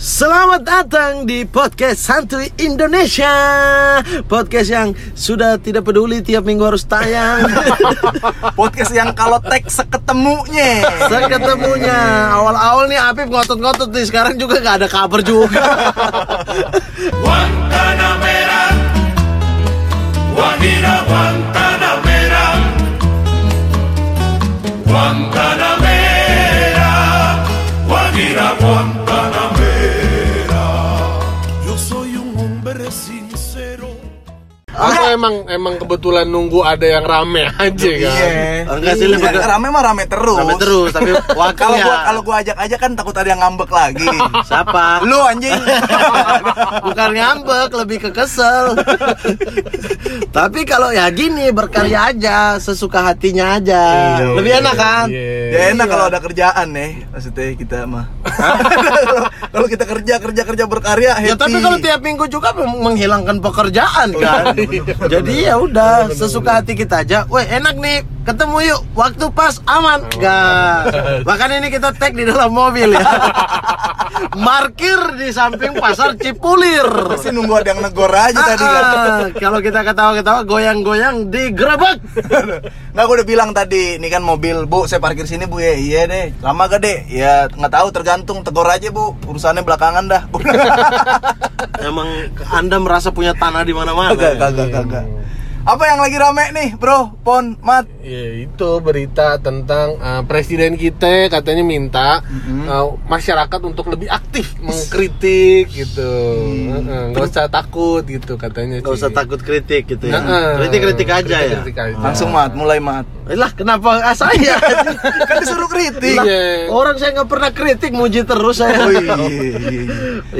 Selamat datang di podcast Santuy Indonesia. Podcast yang sudah tidak peduli tiap minggu harus tayang. Podcast yang kalau tag seketemunya. Seketemunya. Awal-awal nih Apip ngotot-ngotot nih Sekarang juga gak ada kabar juga. Guantanamera, Guantanamera. Aku emang emang kebetulan nunggu ada yang rame aja kan. Iya Enggak sih, lebih ke- Rame mah rame terus Rame terus Tapi Kalau gua kalau gua ajak aja kan takut ada yang ngambek lagi Siapa? Lu anjing Bukan ngambek, lebih ke kesel. Tapi kalau ya gini berkarya aja, sesuka hatinya aja. lebih enak kan? Iya. Ya enak kalau ada kerjaan nih Maksudnya kita mah Kalau- kita kerja kerja kerja berkarya happy Ya tapi kalau tiap minggu juga meng- menghilangkan pekerjaan kan. Jadi ya udah sesuka hati kita aja. Weh enak nih ketemu yuk waktu pas aman Enggak Bahkan ini kita tag di dalam mobil ya. Markir di samping pasar Cipulir. Pasti nunggu ada yang negor aja tadi kan Ah, kalau kita ketawa-ketawa goyang-goyang digerebek. Nggak, aku udah bilang tadi, ini kan mobil, Bu, saya parkir sini, Bu, ya. Iya deh. Lama gak, Dek? Ya, nggak tahu, tergantung. Tegor aja, Bu. Urusannya belakangan dah. Emang Anda merasa punya tanah di mana-mana? kagak, kagak, kagak. Apa yang lagi rame nih, Bro? Pon, Mat. Ya itu berita tentang uh, presiden kita katanya minta uh, masyarakat untuk lebih aktif mengkritik gitu. Heeh, nggak usah takut gitu katanya. Gak sih. usah takut kritik gitu ya. Kritik-kritik aja ya. Kritik aja. Langsung, Mat. Mulai, Mat. Eh, Lah kenapa ah, saya? kan disuruh kritik. Iya. Orang saya nggak pernah kritik, muji terus saya. Oh, iya, iya, iya.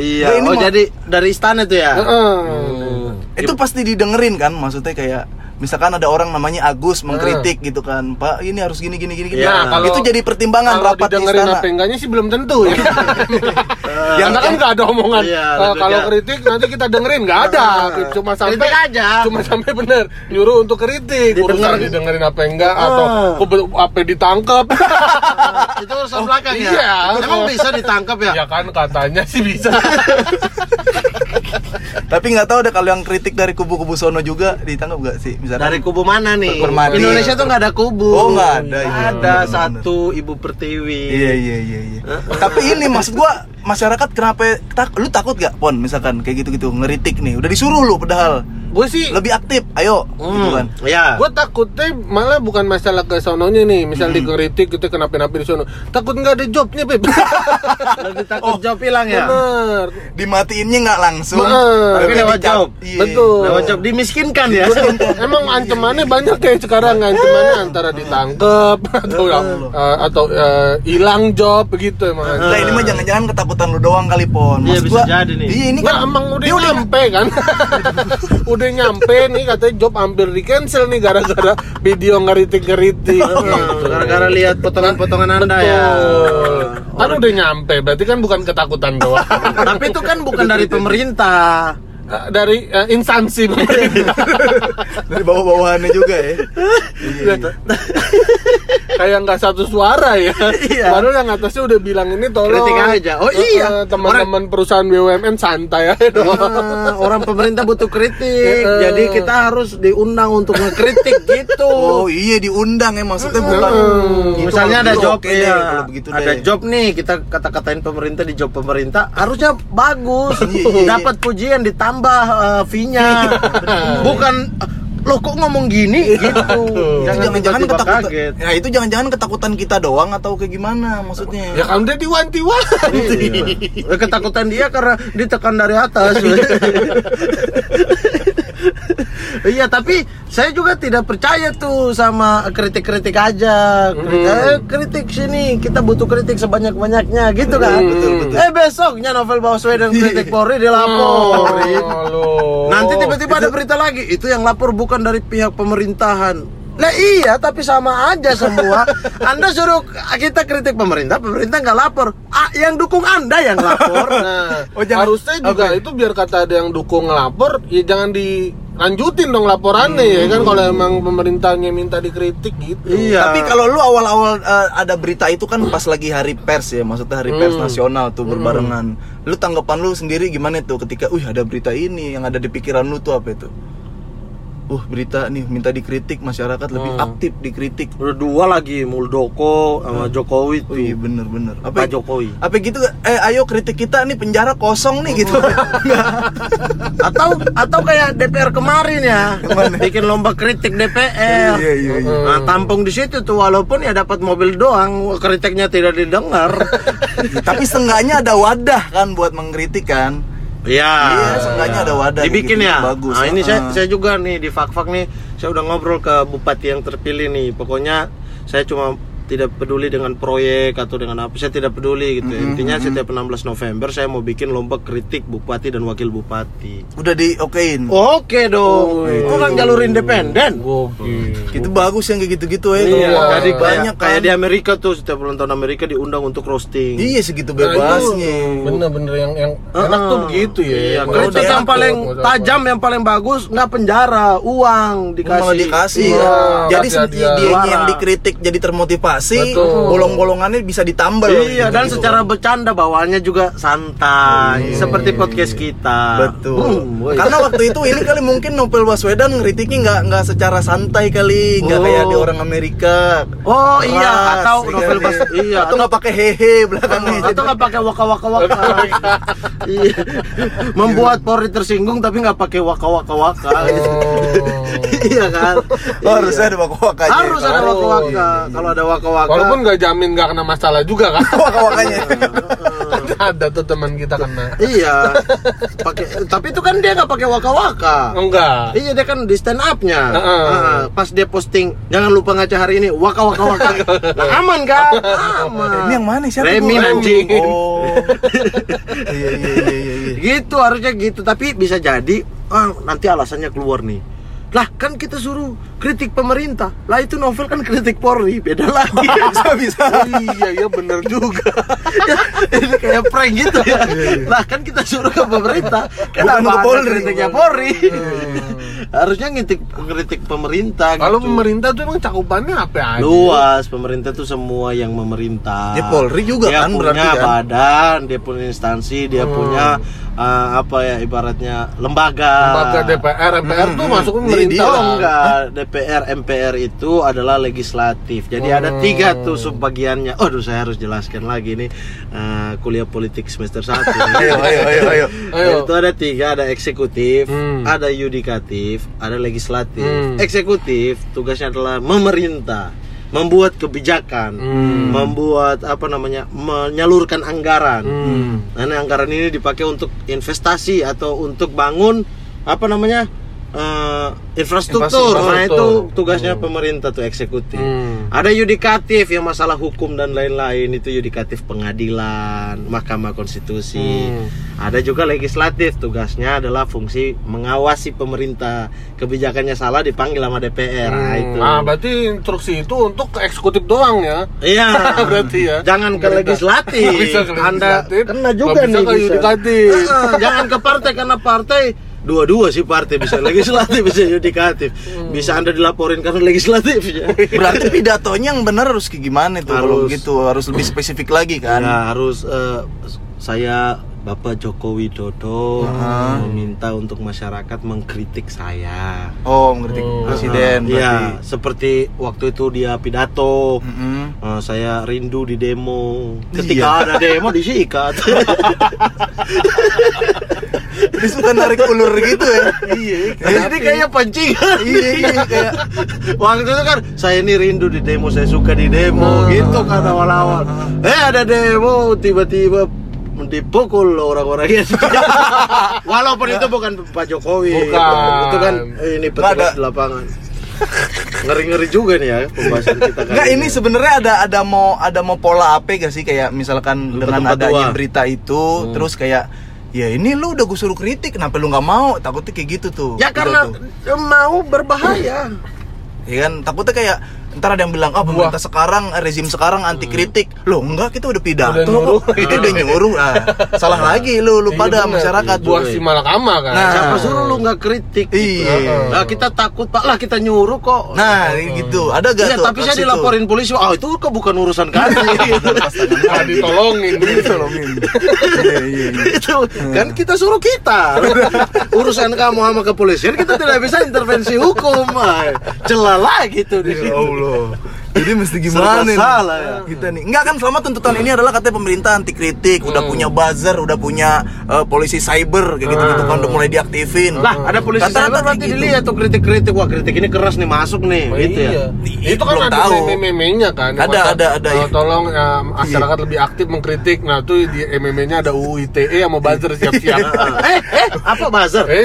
Iya. Nah, ini oh mau- jadi dari istana itu ya? Heeh. Itu pasti didengerin kan? Maksudnya kayak misalkan ada orang namanya Agus mengkritik gitu kan pak ini harus gini gini gini, gini. Ya, kalau- itu jadi pertimbangan Kalau rapat di didengerin istana apa enggaknya sih belum tentu ya. Yang- Karena kan nggak ada omongan. Iya, Uh, kalau kayak- kritik nanti kita dengerin nggak ada. Cuma sampai Kritik aja. Cuma sampai bener nyuruh untuk kritik. Didengerin. Urusan didengerin apa enggak atau Ah. be- apa ditangkap. itu urusan belakang ya? iya. Emang bisa ditangkap ya? ya kan katanya sih bisa. Tapi nggak tahu deh kalau yang kritik dari kubu-kubu sono juga ditangkap nggak sih? Misalkan Dari kubu mana nih? Permadi. Indonesia tuh nggak ada kubu. Oh, nggak ada, iya. Ada Bener-bener. satu Ibu Pertiwi. Iya iya iya iya. Tapi ini maksud gua masyarakat kenapa tak lu takut gak pon misalkan kayak gitu-gitu ngeritik nih udah disuruh lu padahal Gue sih lebih aktif ayo gitu Hmm, kan. Iya. Gue takutnya malah bukan masalah ke sononya nih, misal dikritik gitu kenapa-napa di sono. Takut nggak ada jobnya, Beb. Lebih takut job hilang ya? Bener. Dimatiinnya nggak langsung. Bener. Tapi lewat job. Iya. Betul. Lewat job dimiskinkan ya? Emang ancamannya banyak kayak sekarang ancamannya antara ditangkep atau uh, atau uh, hilang job begitu emang. Nah ini mah jangan-jangan ketakutan lu doang kali pon. Iya, bisa gua, jadi nih. Iya ini Enggak, kan emang udah dia nyampe kan Udah nyampe nih katanya job hampir di cancel nih Gara-gara video ngeritik-ngeritik gitu. Gara-gara lihat potongan-potongan anda ya. Kan udah nyampe, berarti kan bukan ketakutan doang Tapi itu kan bukan dari pemerintah. Eh, Dari eh, instansi dari bawah-bawahannya juga ya. Iya, iya. Kayak nggak satu suara ya Iya. Padahal yang atasnya udah bilang ini tolong Kritik aja. Oh, iya. Teman-teman perusahaan BUMN santai aja dong Ah, orang pemerintah butuh kritik, jadi kita harus diundang untuk ngekritik gitu. Oh iya diundang ya maksudnya bukan. Gitu, Misalnya ada job deh, ya, kalau begitu ada deh. job nih kita kata-katain pemerintah di job pemerintah harusnya bagus, Iya, iya, dapat pujian ditambah eh, fee-nya, bukan lo kok ngomong gini gitu. Itu jangan-jangan ketakutan. kaget. Ya itu jangan-jangan ketakutan kita doang atau kayak gimana maksudnya? Ya kan udah diwanti-wanti Iya. Ketakutan dia karena ditekan dari atas. Iya tapi saya juga tidak percaya tuh sama kritik-kritik aja. Kritik, eh, kritik sini kita butuh kritik sebanyak banyaknya gitu kan. Betul, betul. Eh besoknya novel Baswedan kritik Polri dilaporin. Oh, lu. Nanti tiba-tiba ada berita lagi itu yang lapor bukan dari pihak pemerintahan Lah iya, tapi sama aja semua. Anda suruh kita kritik pemerintah, pemerintah nggak lapor. Ah, yang dukung Anda yang lapor. Nah, Oh, jangan- harusnya juga itu biar kata ada yang dukung ngelapor, ya jangan dilanjutin dong laporannya ya kan kalau emang pemerintahnya minta dikritik gitu. Iya. Tapi kalau lu awal-awal eh, ada berita itu kan pas lagi hari pers ya, maksudnya hari pers Hmm. nasional tuh berbarengan. Lu tanggapan lu sendiri gimana tuh ketika, "Wih, ada berita ini." Yang ada di pikiran lu tuh apa itu? Uh, berita nih minta dikritik masyarakat lebih Hmm. aktif dikritik. Udah dua lagi, Muldoko sama Jokowi Oh tuh. iya bener-bener. Pak Jokowi. Apa gitu? Eh ayo kritik kita nih penjara kosong nih gitu. atau atau kayak DPR kemarin ya bikin lomba kritik DPR Iya, iya, iya. nah tampung di situ tuh walaupun ya dapat mobil doang kritiknya tidak didengar Tapi seenggaknya ada wadah kan buat mengkritik kan. Iya. Iya, seenggaknya ada wadah Dibikin gitu, ya. bagus. Nah, ini saya Ah. saya juga nih di fak-fak nih, saya udah ngobrol ke bupati yang terpilih nih. Pokoknya saya cuma tidak peduli dengan proyek atau dengan apa, saya tidak peduli gitu. ya. Intinya setiap 16 November saya mau bikin lomba kritik bupati dan wakil bupati. Udah diokein. Oke dong. Orang jalur independen. Gokil. Itu bagus yang kayak gitu-gitu ya. Iya, Kalau jadi banyak banyak kan. kayak di Amerika tuh setiap ulang tahun Amerika diundang untuk roasting. Iya segitu Nah, itu bebasnya. bener-bener yang yang Ah, enak tuh begitu ya. Iya, kritik yang paling tajam, yang paling bagus nggak penjara, uang dikasih. Malah dikasih Iya. ya. Jadi hadiah. dia yang dikritik jadi termotivasi, Betul. bolong-bolongannya bisa ditambal. Iya, dan Gitu-gitu. secara bercanda bawaannya juga santai, seperti podcast kita. betul. Woy. Karena waktu itu ini kali mungkin Novel Baswedan ngeritiknya nggak nggak secara santai kali, nggak Oh. kayak di orang Amerika. Oh iya, atau iya novel kan? bas, iya, atau nggak pakai hehe belakangnya. atau nggak pakai waka waka waka. iya. Membuat Polri tersinggung tapi nggak pakai waka waka waka. gitu. iya kan? Oh, harusnya ada waka-wakanya. Harus ada waka waka. Kalau ada waka waka. Walaupun nggak jamin nggak kena masalah juga kan. waka-wakanya. ada tuh teman kita kena. Iya. Pakai tapi itu kan dia nggak pakai waka waka. Enggak. Iya dia kan di stand up-nya. Heeh. Ah, pas dia posting, jangan lupa ngaca hari ini. Waka waka waka. Nah, aman kan? Aman. Ini yang mana siapa? Remi anjing. Oh. iya iya iya iya. iya. Gitu harusnya gitu, tapi bisa jadi ah, nanti alasannya keluar nih. Lah kan kita suruh kritik pemerintah. Lah itu novel kan kritik Polri, beda lagi. Bisa bisa. iya iya bener juga. Ini kayak prank gitu ya. Lah kan kita suruh ke pemerintah, kenapa Bukan ke Polri. kritiknya Polri? Harusnya kritik kritik pemerintah Kalau gitu. pemerintah tuh emang cakupannya apa aja? luas pemerintah tuh semua yang memerintah Ya, Polri juga dia kan punya berarti kan? badan dia punya instansi dia punya uh, apa ya ibaratnya lembaga Lembaga DPR, MPR tuh Hmm, masuk hmm. pemerintah. Oh enggak, DPR, MPR itu adalah legislatif. Jadi ada Hmm. tiga tuh subbagiannya. Oh, aduh, saya harus jelaskan lagi nih uh, kuliah politik semester 1 Ayo ayo ayo ayo. Ayo. Itu ada tiga, ada eksekutif, Hmm. ada yudikatif, ada legislatif. Hmm. Eksekutif tugasnya adalah memerintah, membuat kebijakan, Hmm. membuat apa namanya, menyalurkan anggaran. Hmm. Nah, anggaran ini dipakai untuk investasi atau untuk bangun apa namanya eh, infrastruktur. Infrastruktur. Nah itu tugasnya pemerintah tuh eksekutif. Hmm. Ada yudikatif yang masalah hukum dan lain-lain itu yudikatif pengadilan, Mahkamah Konstitusi. Hmm. Ada juga legislatif tugasnya adalah fungsi mengawasi pemerintah kebijakannya salah dipanggil sama DPR. Nah, itu. Ah, berarti instruksi itu untuk eksekutif doang ya. Iya. Berarti ya. Jangan ke legislatif. Bisa ke Anda legislatif, kena juga bisa nih ke yudikatif. Jangan ke partai karena partai dua-dua sih partai bisa legislatif bisa yudikatif. Hmm. Bisa Anda dilaporin karena legislatif ya. Berarti pidatonya yang benar harus kayak gimana tuh kalau Harus. gitu harus lebih spesifik lagi kan. Ya, harus eh, saya Bapak Joko Widodo meminta untuk masyarakat mengkritik saya. Oh, mengkritik presiden Iya, berarti. seperti waktu itu dia pidato. Mm-mm. Eh, saya rindu di demo. Iya. Ketika ada demo disikat. Dia suka narik ulur gitu ya. iya. Jadi kayaknya pancingan. Iya, iya, kayak Waktu itu kan saya ini rindu di demo, saya suka di demo, gitu kan awal-awal. Eh ada demo, tiba-tiba dipukul orang-orang itu. Walaupun itu bukan Pak Jokowi, Bukan. itu kan eh, ini Nggak petugas di lapangan. Ngeri-ngeri juga nih ya pembahasan kita kali Enggak ini sebenarnya ada ada mau ada mau pola apa gak sih kayak misalkan Lu dengan adanya dua. berita itu terus kayak ya ini lu udah gue suruh kritik kenapa lu nggak mau takutnya kayak gitu tuh Ya Gitu karena tuh. mau berbahaya. ya kan takutnya kayak ntar ada yang bilang oh pemerintah sekarang rezim sekarang anti kritik loh enggak kita udah pidato Udah nyuruh. kok itu udah nyuruh ah, salah lagi lu lu Iya, pada bener. masyarakat buah cuy. si malakama kan Nah. Siapa suruh lu nggak kritik? gitu. Iya. Nah, kita takut pak lah kita nyuruh kok. nah gitu ada gak Iya, tuh tapi saya itu? dilaporin polisi. Oh, itu kok bukan urusan kami. Nah, ditolongin gitu Tolongin. Iya, iya, iya. itu kan kita suruh kita. Urusan kamu sama kepolisian kita tidak bisa intervensi hukum. Ah, Celah lagi tuh di Ya situ. Jadi mesti gimana nih? salah ya. Kita nih. Enggak kan selama tuntutan ini adalah katanya pemerintah anti kritik, udah Hmm. punya buzzer, udah punya eh, polisi cyber kayak gitu-gitu kan udah mulai diaktifin. Lah, ada polisi cyber berarti kayak gitu. dilihat tuh kritik-kritik. Wah, kritik ini keras nih masuk nih, Oh, gitu ya. iya. Iya, itu kan belum ada tahu. meme-memenya kan yang Ada, ada, ada, eh, iya. tolong ya, masyarakat lebih aktif mengkritik nah tuh di meme-nya ada UU ITE sama buzzer siap-siap eh, eh, apa buzzer?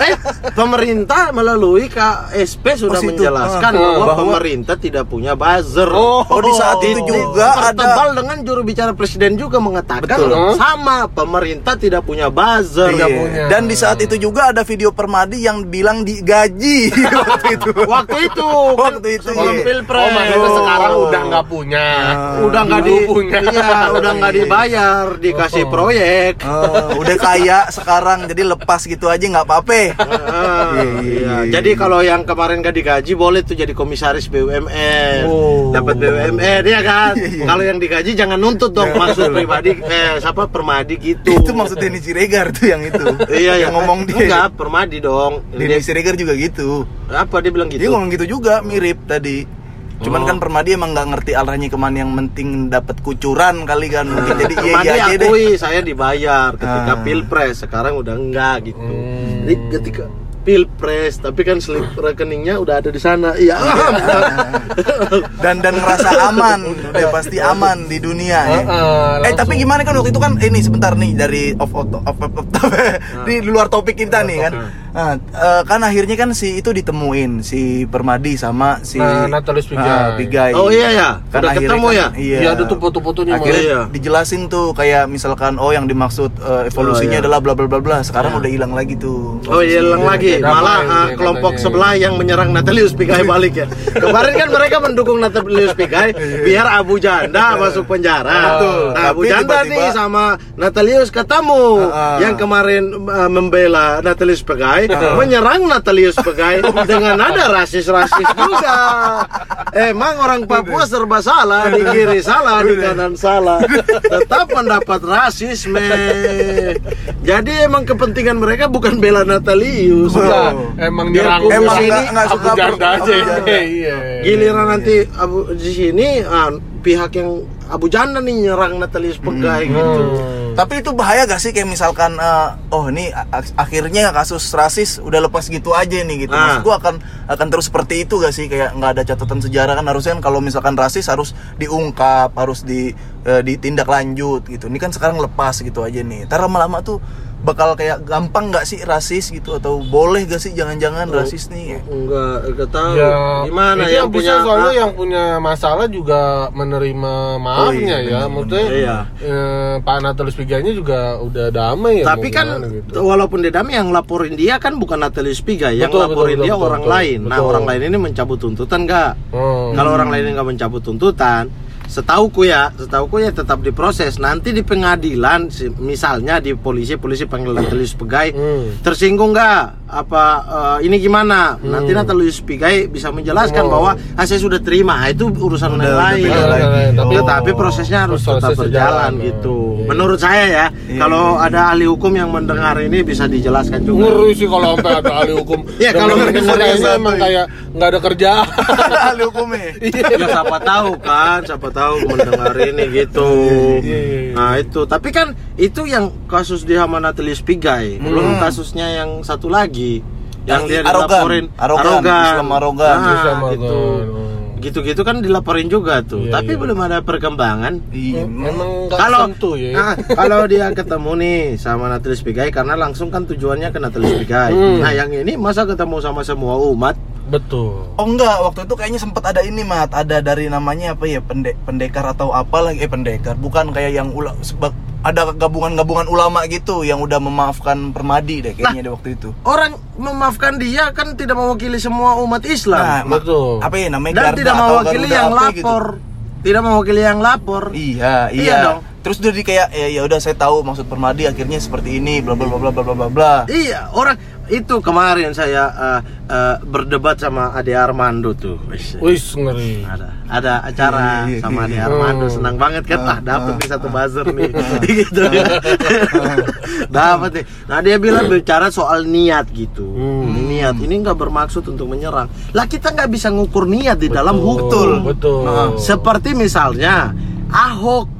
Eh, pemerintah melalui KSP sudah Oh, menjelaskan Ah. bahwa, Bahwa- pemerintah tidak punya buzzer. Oh, Oh, di saat itu juga ada Tertebal dengan juru bicara presiden juga mengatakan Betul. sama pemerintah tidak punya buzzer. Tidak Iya. punya. Dan di saat itu juga ada video Permadi yang bilang digaji waktu itu. Waktu itu, Waktu itu, sebelum iya. pilpres. Oh, maksudnya Oh. sekarang udah nggak punya. udah nggak di, punya. iya, udah nggak dibayar, dikasih Oh. proyek. Oh, udah kaya sekarang jadi lepas gitu aja nggak apa-apa. Iya, iya, iya. iya. Jadi kalau yang kemarin gak digaji boleh tuh jadi komisaris BUMN. Oh. Iya, Dapat BUMN ya kan. Kalau yang digaji jangan nuntut dong maksud pribadi eh siapa Permadi gitu. Itu maksud Denny Siregar tuh yang itu. Iya yang ya. ngomong dia. Enggak, Permadi dong. Denny Siregar juga gitu. apa dia bilang gitu? Dia ngomong gitu juga mirip tadi. Cuman Oh. kan Permadi emang nggak ngerti arahnya ke mana yang penting dapat kucuran kali kan mungkin jadi iya Permadi iya aja deh. akui saya dibayar ketika Ah. pilpres, sekarang udah enggak gitu. Hmm. Jadi ketika pilpres, tapi kan slip rekeningnya udah ada di sana. Iya. dan dan ngerasa aman udah pasti aman di dunia ya. Heeh, eh tapi gimana kan waktu itu kan ini sebentar nih dari off off off, off, off, di luar topik kita nih kan Nah, eh, kan akhirnya kan si itu ditemuin si Permadi sama si Nah, Natalis Pigai. Ah, Pigai. Oh iya ya, Kan udah ketemu kan- ya. Iya. Iya, ada tuh foto-fotonya. Akhirnya Iya. dijelasin tuh kayak misalkan oh yang dimaksud eh, Oh, iya. evolusinya adalah bla bla bla bla. Sekarang udah hilang lagi tuh. Oh iya hilang lagi, Damai malah uh, kelompok katanya. sebelah yang menyerang Natalius Pigai balik ya. Kemarin kan mereka mendukung Natalius Pigai biar Abu Janda masuk penjara. Betul. Nah, Abu Janda tiba-tiba- nih sama Natalius ketemu. Ah. Yang kemarin uh, membela Natalius Pigai menyerang Natalius Pigai dengan nada rasis-rasis juga. Emang orang Papua serba salah, di kiri salah, di kanan salah. Tetap mendapat rasisme. Jadi emang kepentingan mereka bukan bela Natalius. Oh. emang nyerang Emang sini, nggak suka aja. Iya. Giliran nanti Abu di sini ah, pihak yang Abu Janda nih nyerang Natalius Pegai gitu. Hmm. Tapi itu bahaya gak sih kayak misalkan eh, oh ini akhirnya kasus rasis udah lepas gitu aja nih gitu. Ah. Maksud gua akan akan terus seperti itu gak sih kayak nggak ada catatan sejarah kan harusnya kan kalau misalkan rasis harus diungkap, harus di eh, ditindak lanjut gitu. Ini kan sekarang lepas gitu aja nih. Ntar lama-lama tuh bakal kayak gampang nggak sih rasis gitu atau boleh gak sih jangan-jangan Oh. rasis nih? Enggak, enggak tahu. Ya, Gimana itu yang punya soalnya ah, yang punya masalah juga menerima maafnya iya, ya. Maksudnya Iya. eh, Pak Natalis Pigainya juga udah damai ya. Tapi kan gitu. walaupun dia damai yang laporin dia kan bukan Natalius Pigai, yang Betul, laporin betul, dia betul, orang betul, lain. Nah, betul. orang lain ini mencabut tuntutan enggak? Hmm. Kalau orang lain nggak mencabut tuntutan, setauku ya, setauku ya tetap diproses. Nanti di pengadilan, misalnya di polisi, polisi panggil Natalius Pigai, Hmm. tersinggung nggak? Apa eh, ini gimana? Nanti Natalius Pigai bisa menjelaskan Oh. bahwa ah, saya sudah terima. Ah, Itu urusan Udah, yang udah lain. Tapi, Oh. tapi prosesnya harus Prosesnya tetap berjalan gitu. oh. Iya. Menurut saya ya, Iya, kalau iya, iya. ada ahli hukum yang mendengar ini bisa dijelaskan juga. ngeri sih kalau sampai ada ahli hukum. Ya, kalau mendengar yang emang kayak nggak ada kerjaan. Ahli hukumnya. ya siapa tahu kan siapa tahu mendengar ini gitu Iya, iya, iya. nah itu tapi kan itu yang kasus di Hama Natalius Pigai belum kasusnya yang satu lagi yang, Yang dia arogan. dilaporin Arogan, Islam arogan. Nah, Islam gitu arogan. gitu-gitu kan dilaporin juga tuh Iya, tapi iya. belum ada perkembangan Iya. Emang nggak kalau sentuh ya. nah, kalau dia ketemu nih sama Natalius Pigai karena langsung kan tujuannya ke Natalius Pigai Hmm. nah yang ini masa ketemu sama semua umat Betul. Oh enggak, waktu itu kayaknya sempat ada ini mat, ada dari namanya apa ya pende, pendekar atau apa lagi eh pendekar, bukan kayak yang ulang ada gabungan-gabungan ulama gitu yang udah memaafkan Permadi deh kayaknya nah, di waktu itu. Orang memaafkan dia kan tidak mewakili semua umat Islam. Nah, betul. Apa ya namanya? Dan tidak mewakili yang gitu. lapor. Gitu. Tidak mewakili yang lapor. Iya, iya. iya dong. Terus udah di kayak ya ya udah saya tahu maksud Permadi akhirnya seperti ini bla bla bla bla bla bla bla. Iya, orang itu kemarin saya eh, eh, berdebat sama Ade Armando tuh. Wis. Wis ngeri. Ada ada acara sama Ade. Armando Oh. senang banget kan ah dapat nih satu buzzer nih gitu ya. dapat nih. Nah dia bilang bicara soal niat gitu. Hmm. Niat ini nggak bermaksud untuk menyerang. Lah kita nggak bisa ngukur niat di dalam hukum. Betul. Nah, Seperti misalnya Ahok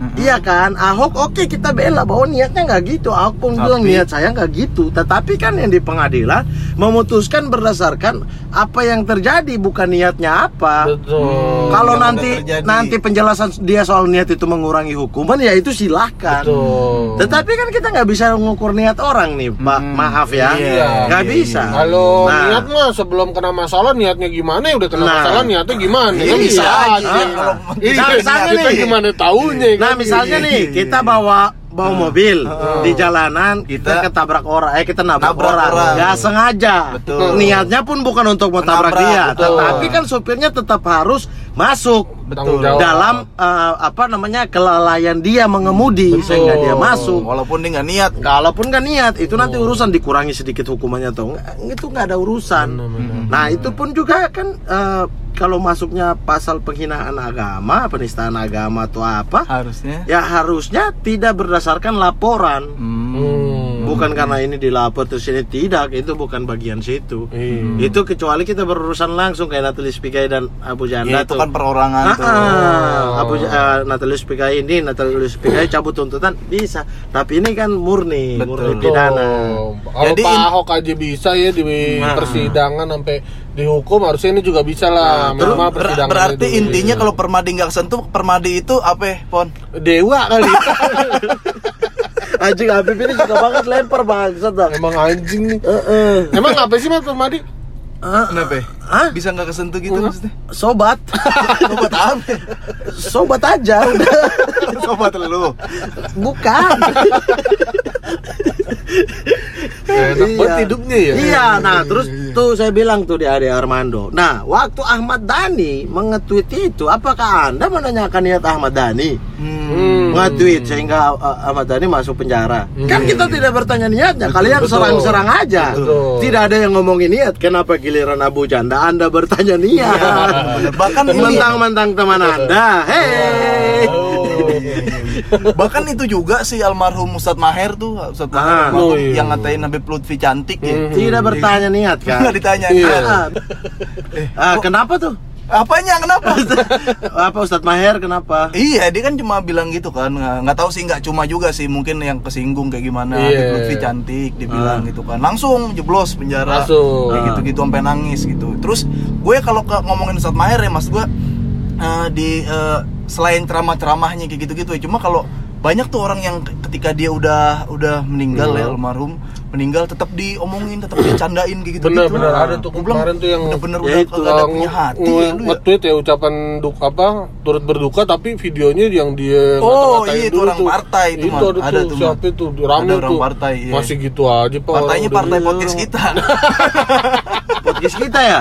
Iya kan, Ahok oke kita bela bahwa niatnya nggak gitu. Ahok pun Tapi- bilang niat saya nggak gitu. Tetapi kan yang di pengadilan memutuskan berdasarkan apa yang terjadi, bukan niatnya apa. Betul. Kalau Yang nanti nanti penjelasan dia soal niat itu mengurangi hukuman ya itu silahkan. Betul. Tetapi kan kita nggak bisa mengukur niat orang nih, Pak. Hmm. Maaf ya, Iya, nggak iya, bisa. iya. Kalau Nah. niat mah sebelum kena masalah niatnya gimana ya udah kena Nah. masalah niatnya gimana Iya, kan bisa aja. aja. Kalau Iya, Nah, misalnya kita nih. gimana taunya Nah misalnya Iya, nih iya, kita iya. bawa bawa mobil di jalanan Kita- kita ketabrak orang eh kita nabrak, Nabrak orang orang. nggak sengaja Betul. niatnya pun bukan untuk mau tabrak dia betul. tetapi kan supirnya tetap harus masuk Betul. jawab. dalam eh, apa namanya kelalaian dia mengemudi Betul. sehingga dia masuk Walaupun dia nggak niat. Kalaupun nggak niat, itu nanti urusan dikurangi sedikit hukumannya atau enggak, itu nggak ada urusan. Nah itu pun juga kan eh, kalau masuknya pasal penghinaan agama, penistaan agama atau apa, Harusnya. ya harusnya tidak berdasarkan laporan. Hmm. Hmm. Bukan karena ini dilapor terus ini tidak, itu bukan bagian situ. Iya. Itu kecuali kita berurusan langsung kayak Natalie Pigai dan Abu Janda Ya, itu tuh. kan perorangan Ah, tuh. ah. Abu uh, Natalis Pigai ini Natalis Pigai cabut tuntutan bisa, tapi ini kan murni, Betul. murni pidana. Kalau Jadi Pak Ahok aja bisa ya di Nah. persidangan sampai dihukum harusnya ini juga bisa lah. Nah, Terus ber- persidangan berarti dulu. intinya kalau Permadi nggak kesentuh, Permadi itu apa, ya, Pon? dewa kali. Anjing Habib ini suka banget lempar bangsat dah. Emang anjing nih. Heeh. Emang apa sih Mas Permadi? Ah, Kenapa? ya? Hah? Bisa nggak kesentuh gitu maksudnya? Sobat. Sobat apa? Sobat aja udah. Sobat lu. Bukan. Enak banget hidupnya ya. Iya, nah terus tuh saya bilang tuh di Ade Armando. Nah, waktu Ahmad Dhani mengetweet itu, apakah Anda menanyakan niat Ahmad Dhani? Hmm. Nge-tweet sehingga uh, Ahmad Dhani masuk penjara. Kan kita tidak bertanya niatnya, kalian Betul. serang-serang aja. Betul. Tidak ada yang ngomongin niat. Kenapa giliran Abu Janda Anda bertanya niat? Bener. Bahkan Mentang-mentang teman Anda. Hei. Oh. bahkan itu juga si almarhum Ustadz Maher tuh Ustadz Maher Ah. Oh, iya. yang ngatain Habib Lutfi cantik ya. Tidak bertanya niat kan? Nggak ditanya. Iya. Ah, ah, kenapa tuh? Apanya kenapa? Apa Ustadz Maher kenapa? Iya, dia kan cuma bilang gitu kan. Nggak, tahu sih, nggak cuma juga sih. Mungkin yang kesinggung kayak gimana. Habib Lutfi cantik, dibilang Ah. gitu kan. Langsung jeblos penjara. Masuk. Kayak gitu-gitu sampai nangis gitu. Terus gue kalau ngomongin Ustadz Maher ya, mas gue eh, di eh, selain ceramah-ceramahnya kayak gitu-gitu ya. Cuma kalau banyak tuh orang yang ketika dia udah udah meninggal ya almarhum meninggal tetap diomongin tetap dicandain kayak gitu. Bener bener ada tuh kemarin tuh yang bener-bener Ya udah itu, ada punya hati nge- ya lu ya. nge-tweet ya ucapan duk apa turut berduka tapi videonya yang dia Oh, iya, itu orang partai itu, itu ada, Ada tuh tuh, siapa itu? Rame Ada orang tuh. partai, iya. masih gitu aja pak. Partainya partai gitu. podcast kita. Podcast kita ya?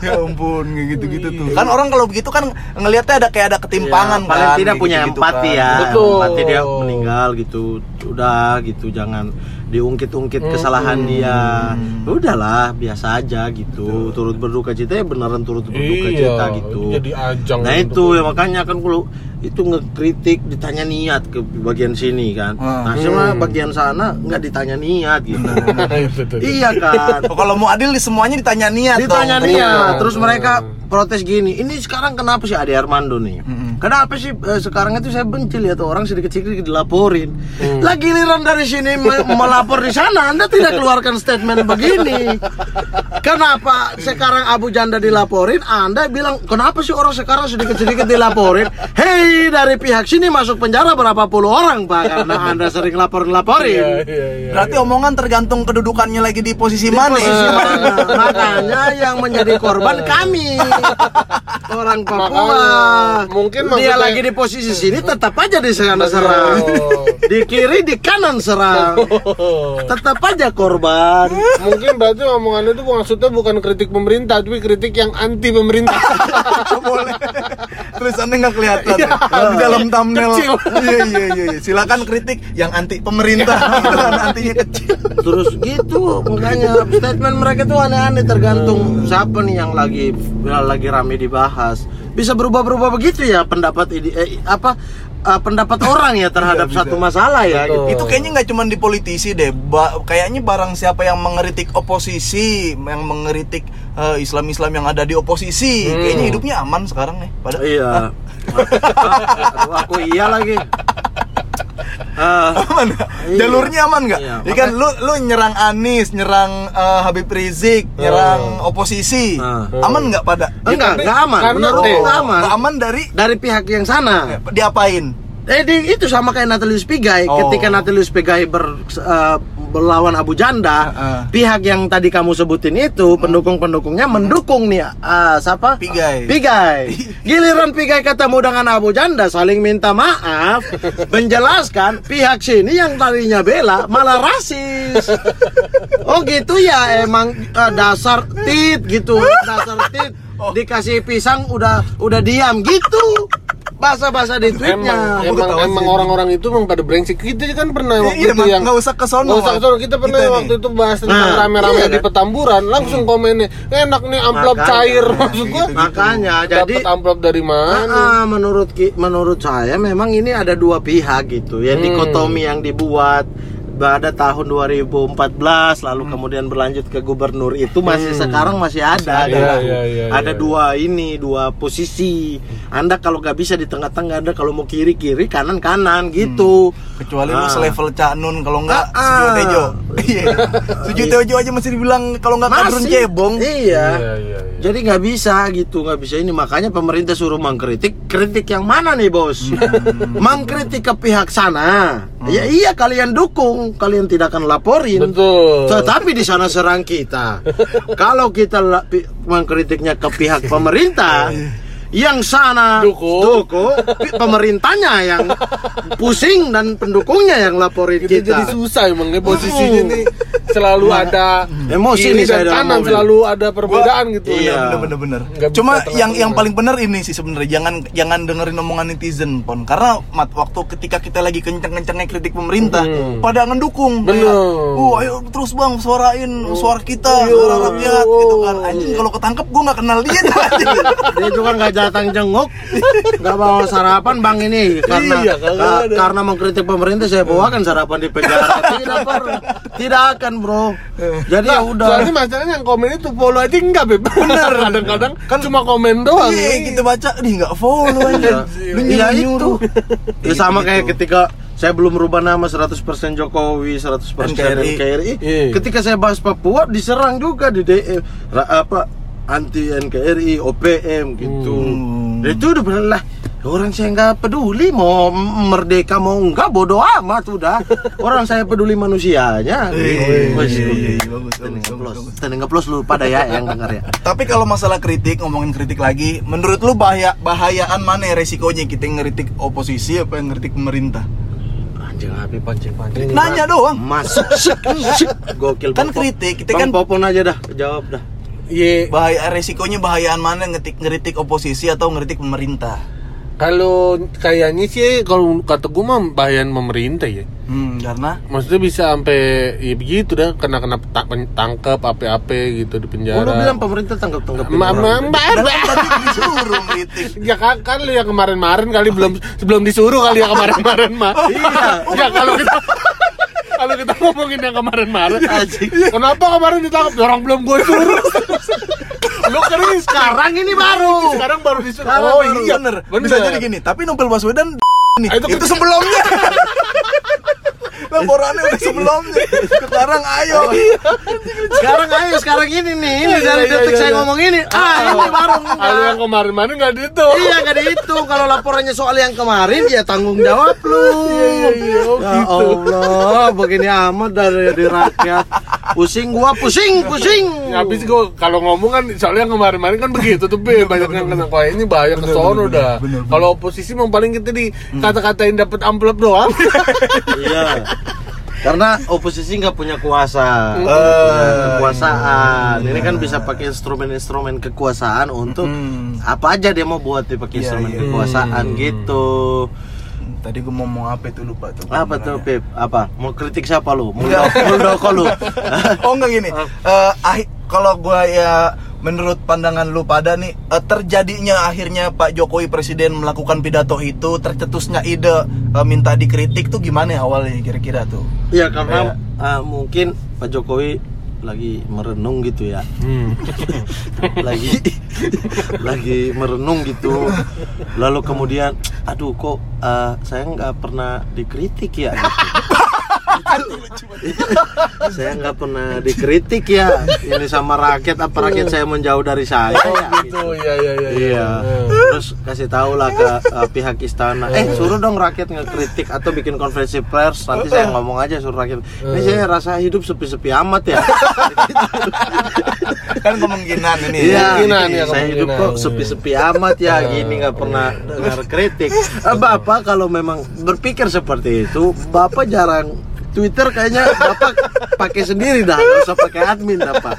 ya ampun kayak gitu-gitu tuh. Kan orang kalau begitu kan ngelihatnya ada kayak ada ketimpangan Ya, paling kan, tidak punya empati kan. ya. Betul. empati dia meninggal gitu udah gitu jangan diungkit-ungkit kesalahan dia. Udahlah biasa aja gitu. Turut berduka cita ya beneran turut berduka iya cita gitu. itu jadi ajang nah itu ya makanya kan kalau itu ngekritik ditanya niat ke bagian sini kan. Hmm. nah cuma bagian sana nggak ditanya niat gitu. Itu tuh. iya kan. Oh, kalau mau adil di semuanya ditanya niat ditanya dong. niat Iya. terus mereka protes gini ini sekarang kenapa sih Ade Armando nih? Kenapa sih eh, sekarang itu saya benci lihat orang sedikit-sedikit dilaporin? Lah giliran dari sini me- melapor di sana anda tidak keluarkan statement begini. Kenapa sekarang Abu Janda dilaporin? Anda bilang kenapa sih orang sekarang sedikit-sedikit dilaporin? Hei dari pihak sini masuk penjara berapa puluh orang pak karena anda sering lapor-laporin. Iya, iya. berarti omongan tergantung kedudukannya lagi di posisi Di mana posisi mana? Makanya yang menjadi korban kami. Orang Papua. Makanya, mungkin dia maksudnya- lagi di posisi sini tetap aja di sana serang. Di kiri di kanan serang. Tetap aja korban. Mungkin berarti omongan itu maksudnya bukan kritik pemerintah, tapi kritik yang anti pemerintah. boleh tulisannya nggak kelihatan ya. di dalam thumbnail Kecil. iya iya iya iya. silakan kritik yang anti pemerintah Beneran antinya kecil Terus gitu makanya statement mereka tuh aneh-aneh tergantung siapa nih yang lagi lagi rame dibahas. Bisa berubah-berubah begitu ya pendapat ini eh, apa eh, pendapat orang ya terhadap Bisa, satu bisa. masalah ya Betul. gitu. itu kayaknya nggak cuma di politisi deh ba- kayaknya barang siapa yang mengeritik oposisi yang mengeritik eh, Islam-Islam yang ada di oposisi Hmm. kayaknya hidupnya aman sekarang nih pada Iya. Aduh, aku iya lagi. Ah, aman? Iya. jalurnya aman nggak? Iya, Ya kan lu lu nyerang Anies, nyerang eh, Habib Rizik, nyerang oposisi, Ah. aman nggak pada? enggak, enggak aman. karena- Menurut eh, enggak aman. Nggak aman dari Dari pihak yang sana. diapain? Eh di, itu sama kayak Natalius Pigai. Oh. Ketika Natalius Pigai ber, eh, berlawan Abu Janda, Heeh. pihak yang tadi kamu sebutin itu pendukung-pendukungnya mendukung nih eh, siapa? Pigai. Pigai. Giliran Pigai ketemu dengan Abu Janda saling minta maaf, menjelaskan pihak sini yang tadinya bela malah rasis. Oh gitu ya emang eh, dasar tit gitu, dasar tit dikasih pisang udah udah diam gitu. Bahasa-bahasa di tweetnya. emang emang, emang orang-orang itu memang pada brengsek kita kan pernah waktu Iya, itu yang nggak usah ke sono, usah ke sono. kita pernah Kita waktu nih. itu bahas tentang Nah, rame-rame iya di kan? petamburan langsung komennya enak nih amplop Makanya. cair maksud gua Makanya jadi dapat amplop dari mana Ah, ah, menurut menurut saya memang ini ada dua pihak gitu ya Hmm. dikotomi yang dibuat pada tahun 2014 lalu Hmm. kemudian berlanjut ke gubernur itu masih sekarang masih ada Iya, gitu. iya, iya, ada iya. dua ini dua posisi Anda kalau nggak bisa di tengah-tengah Anda kalau mau kiri kiri kanan kanan gitu Kecuali lu Ah. selevel Cak Nun kalau nggak Ah, ah. Tejo. Iya. Sujiwo Tejo aja masih dibilang kalau nggak kadrun cebong. iya Iya, iya, iya. Jadi nggak bisa gitu, nggak bisa ini makanya pemerintah suruh mengkritik, kritik yang mana nih bos? mengkritik ke pihak sana, ya iya kalian dukung, kalian tidak akan laporin. betul Tetapi di sana serang kita. Kalau kita mengkritiknya ke pihak pemerintah, yang sana Dukung. dukung, pi- pemerintahnya yang pusing dan pendukungnya yang laporin kita kita. jadi susah emang nih posisinya nih selalu ada Emosi nih saya dalam kanan mobil. selalu ada perbedaan gitu Iya. bener bener bener. Nggak bisa Cuma yang yang paling benar ini sih sebenarnya jangan jangan dengerin omongan netizen pon karena mat waktu ketika kita lagi kenceng-kencengnya kritik pemerintah Hmm. pada ngedukung. Bener. Kayak, Uh, ayo terus bang suarain suara kita, Iya. suara rakyat gitu kan. Anjing kalau ketangkep gua nggak kenal dia tuh anjing. dia juga nggak datang jenguk nggak bawa sarapan bang ini karena Iya, ka- karena mengkritik pemerintah saya bawakan sarapan di penjara tidak pernah tidak akan bro jadi ya udah soalnya masalahnya yang komen itu follow aja enggak beb bener kadang-kadang kan cuma komen doang Iya, kita baca nih nggak follow aja. Lu Iya nyuruh-nyuruh. ya sama Gitu. kayak ketika saya belum merubah nama 100% Jokowi, 100% NKRI. NKRI. Iya. Ketika saya bahas Papua diserang juga di DM Ra- apa anti NKRI, OPM gitu. Hmm. Itu udah bener lah. Orang saya nggak peduli mau merdeka mau enggak bodoh amat udah. Orang saya peduli manusianya. Iya, iya, iya, bagus. Standing applause lu pada ya yang dengar ya. Tapi kalau masalah kritik, ngomongin kritik lagi, menurut lu bahaya bahayaan mana ya resikonya kita ngeritik oposisi apa yang ngeritik pemerintah? Anjing api pancing-pancing. Nanya doang. Sik. Gokil. Kan kritik, kita kan- Popon aja dah, jawab dah. Iya Bahaya resikonya bahayaan mana ngetik ngeritik oposisi atau ngeritik pemerintah? kalau kayaknya sih kalau kata gue mah bahayan pemerintah ya Hmm, karena maksudnya bisa sampai ya begitu dah kena kena ta- tangkep apa-apa gitu di penjara Lu bilang pemerintah tanggap-tanggap Ma- ma- mbak tadi disuruh ngeritik. Ya kan, kan lu yang kemarin-kemarin kali belum sebelum disuruh kali yang kemarin-kemarin mah. Iya. Ya kalau kita kalau kita ngomongin yang kemarin-kemarin. Anjing. Kenapa kemarin ditangkap? Orang belum gue suruh. lu keren Sekarang ini baru. sekarang baru disuruh. Oh baru. iya bener. Bisa jadi gini, tapi Novel Baswedan nih. Itu itu, sebelumnya. Laporannya udah sebelumnya. Sekarang ayo. Sekarang ayo sekarang ini nih. Ini Iya, dari iya, detik iya, saya iya. ngomong ini. Ah, ini baru Kalau yang kemarin-kemarin nggak gitu. Iya nggak dihitung kalau laporannya soal yang kemarin ya tanggung jawab lu. iya, iya. Oh, ya gitu. Allah, begini amat dari, dari rakyat. Pusing gua, pusing, pusing. Habis gua kalau ngomong kan soalnya kemarin-kemarin kan begitu tuh Bil, banyak yang kena wah ini bahaya ke sono dah. Kalau oposisi memang paling kita di kata-katain dapat amplop doang. Iya. Karena oposisi nggak punya kuasa, punya kekuasaan. Ini kan bisa pakai instrumen-instrumen kekuasaan untuk Hmm. apa aja dia mau buat dia pakai Iya, instrumen iya. kekuasaan gitu. Tadi gue mau ngomong apa itu lupa tuh. Apa tuh. Pip? Apa? Mau kritik siapa lu? Muldoko, Muldoko lu. oh enggak gini. Eh, ahi- kalau gua ya menurut pandangan lu pada nih eh, terjadinya akhirnya Pak Jokowi presiden melakukan pidato itu tercetusnya ide eh, minta dikritik tuh gimana ya awalnya kira-kira tuh? Iya karena uh, mungkin Pak Jokowi lagi merenung gitu ya. Hmm. lagi lagi merenung gitu lalu kemudian aduh kok uh, saya nggak pernah dikritik ya gitu. saya nggak pernah dikritik ya ini sama rakyat apa rakyat saya menjauh dari saya Oh ya gitu, iya iya iya. Iya. Hmm. Terus kasih tahu lah ke uh, pihak istana. Eh suruh dong rakyat ngekritik atau bikin konferensi pers. Nanti saya ngomong aja suruh rakyat. Ini saya rasa hidup sepi-sepi amat ya. kan kemungkinan ini. Iya, Kemungkinan, ya, saya hidup kok sepi-sepi amat ya, gini nggak pernah dengar kritik. Eh, Bapak kalau memang berpikir seperti itu, Bapak jarang Twitter kayaknya Bapak pakai sendiri dah, nggak usah pakai admin dah Pak.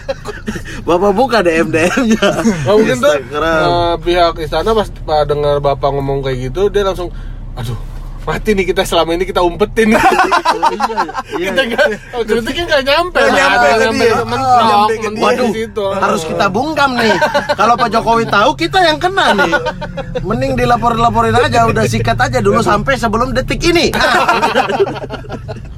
Bapak buka DM DM-nya. Oh, mungkin tuh eh, pihak istana pas, pas dengar bapak ngomong kayak gitu dia langsung aduh mati nih kita selama ini kita umpetin Oh, iya, iya. kita nggak oh, kritiknya nggak nyampe Nggak nyampe nyampe mentok nyampe mentok dia. Waduh, situ harus kita bungkam nih. Kalau Pak Jokowi tahu, kita yang kena nih. Mending dilapor-laporin aja, udah sikat aja dulu sampai sebelum detik ini.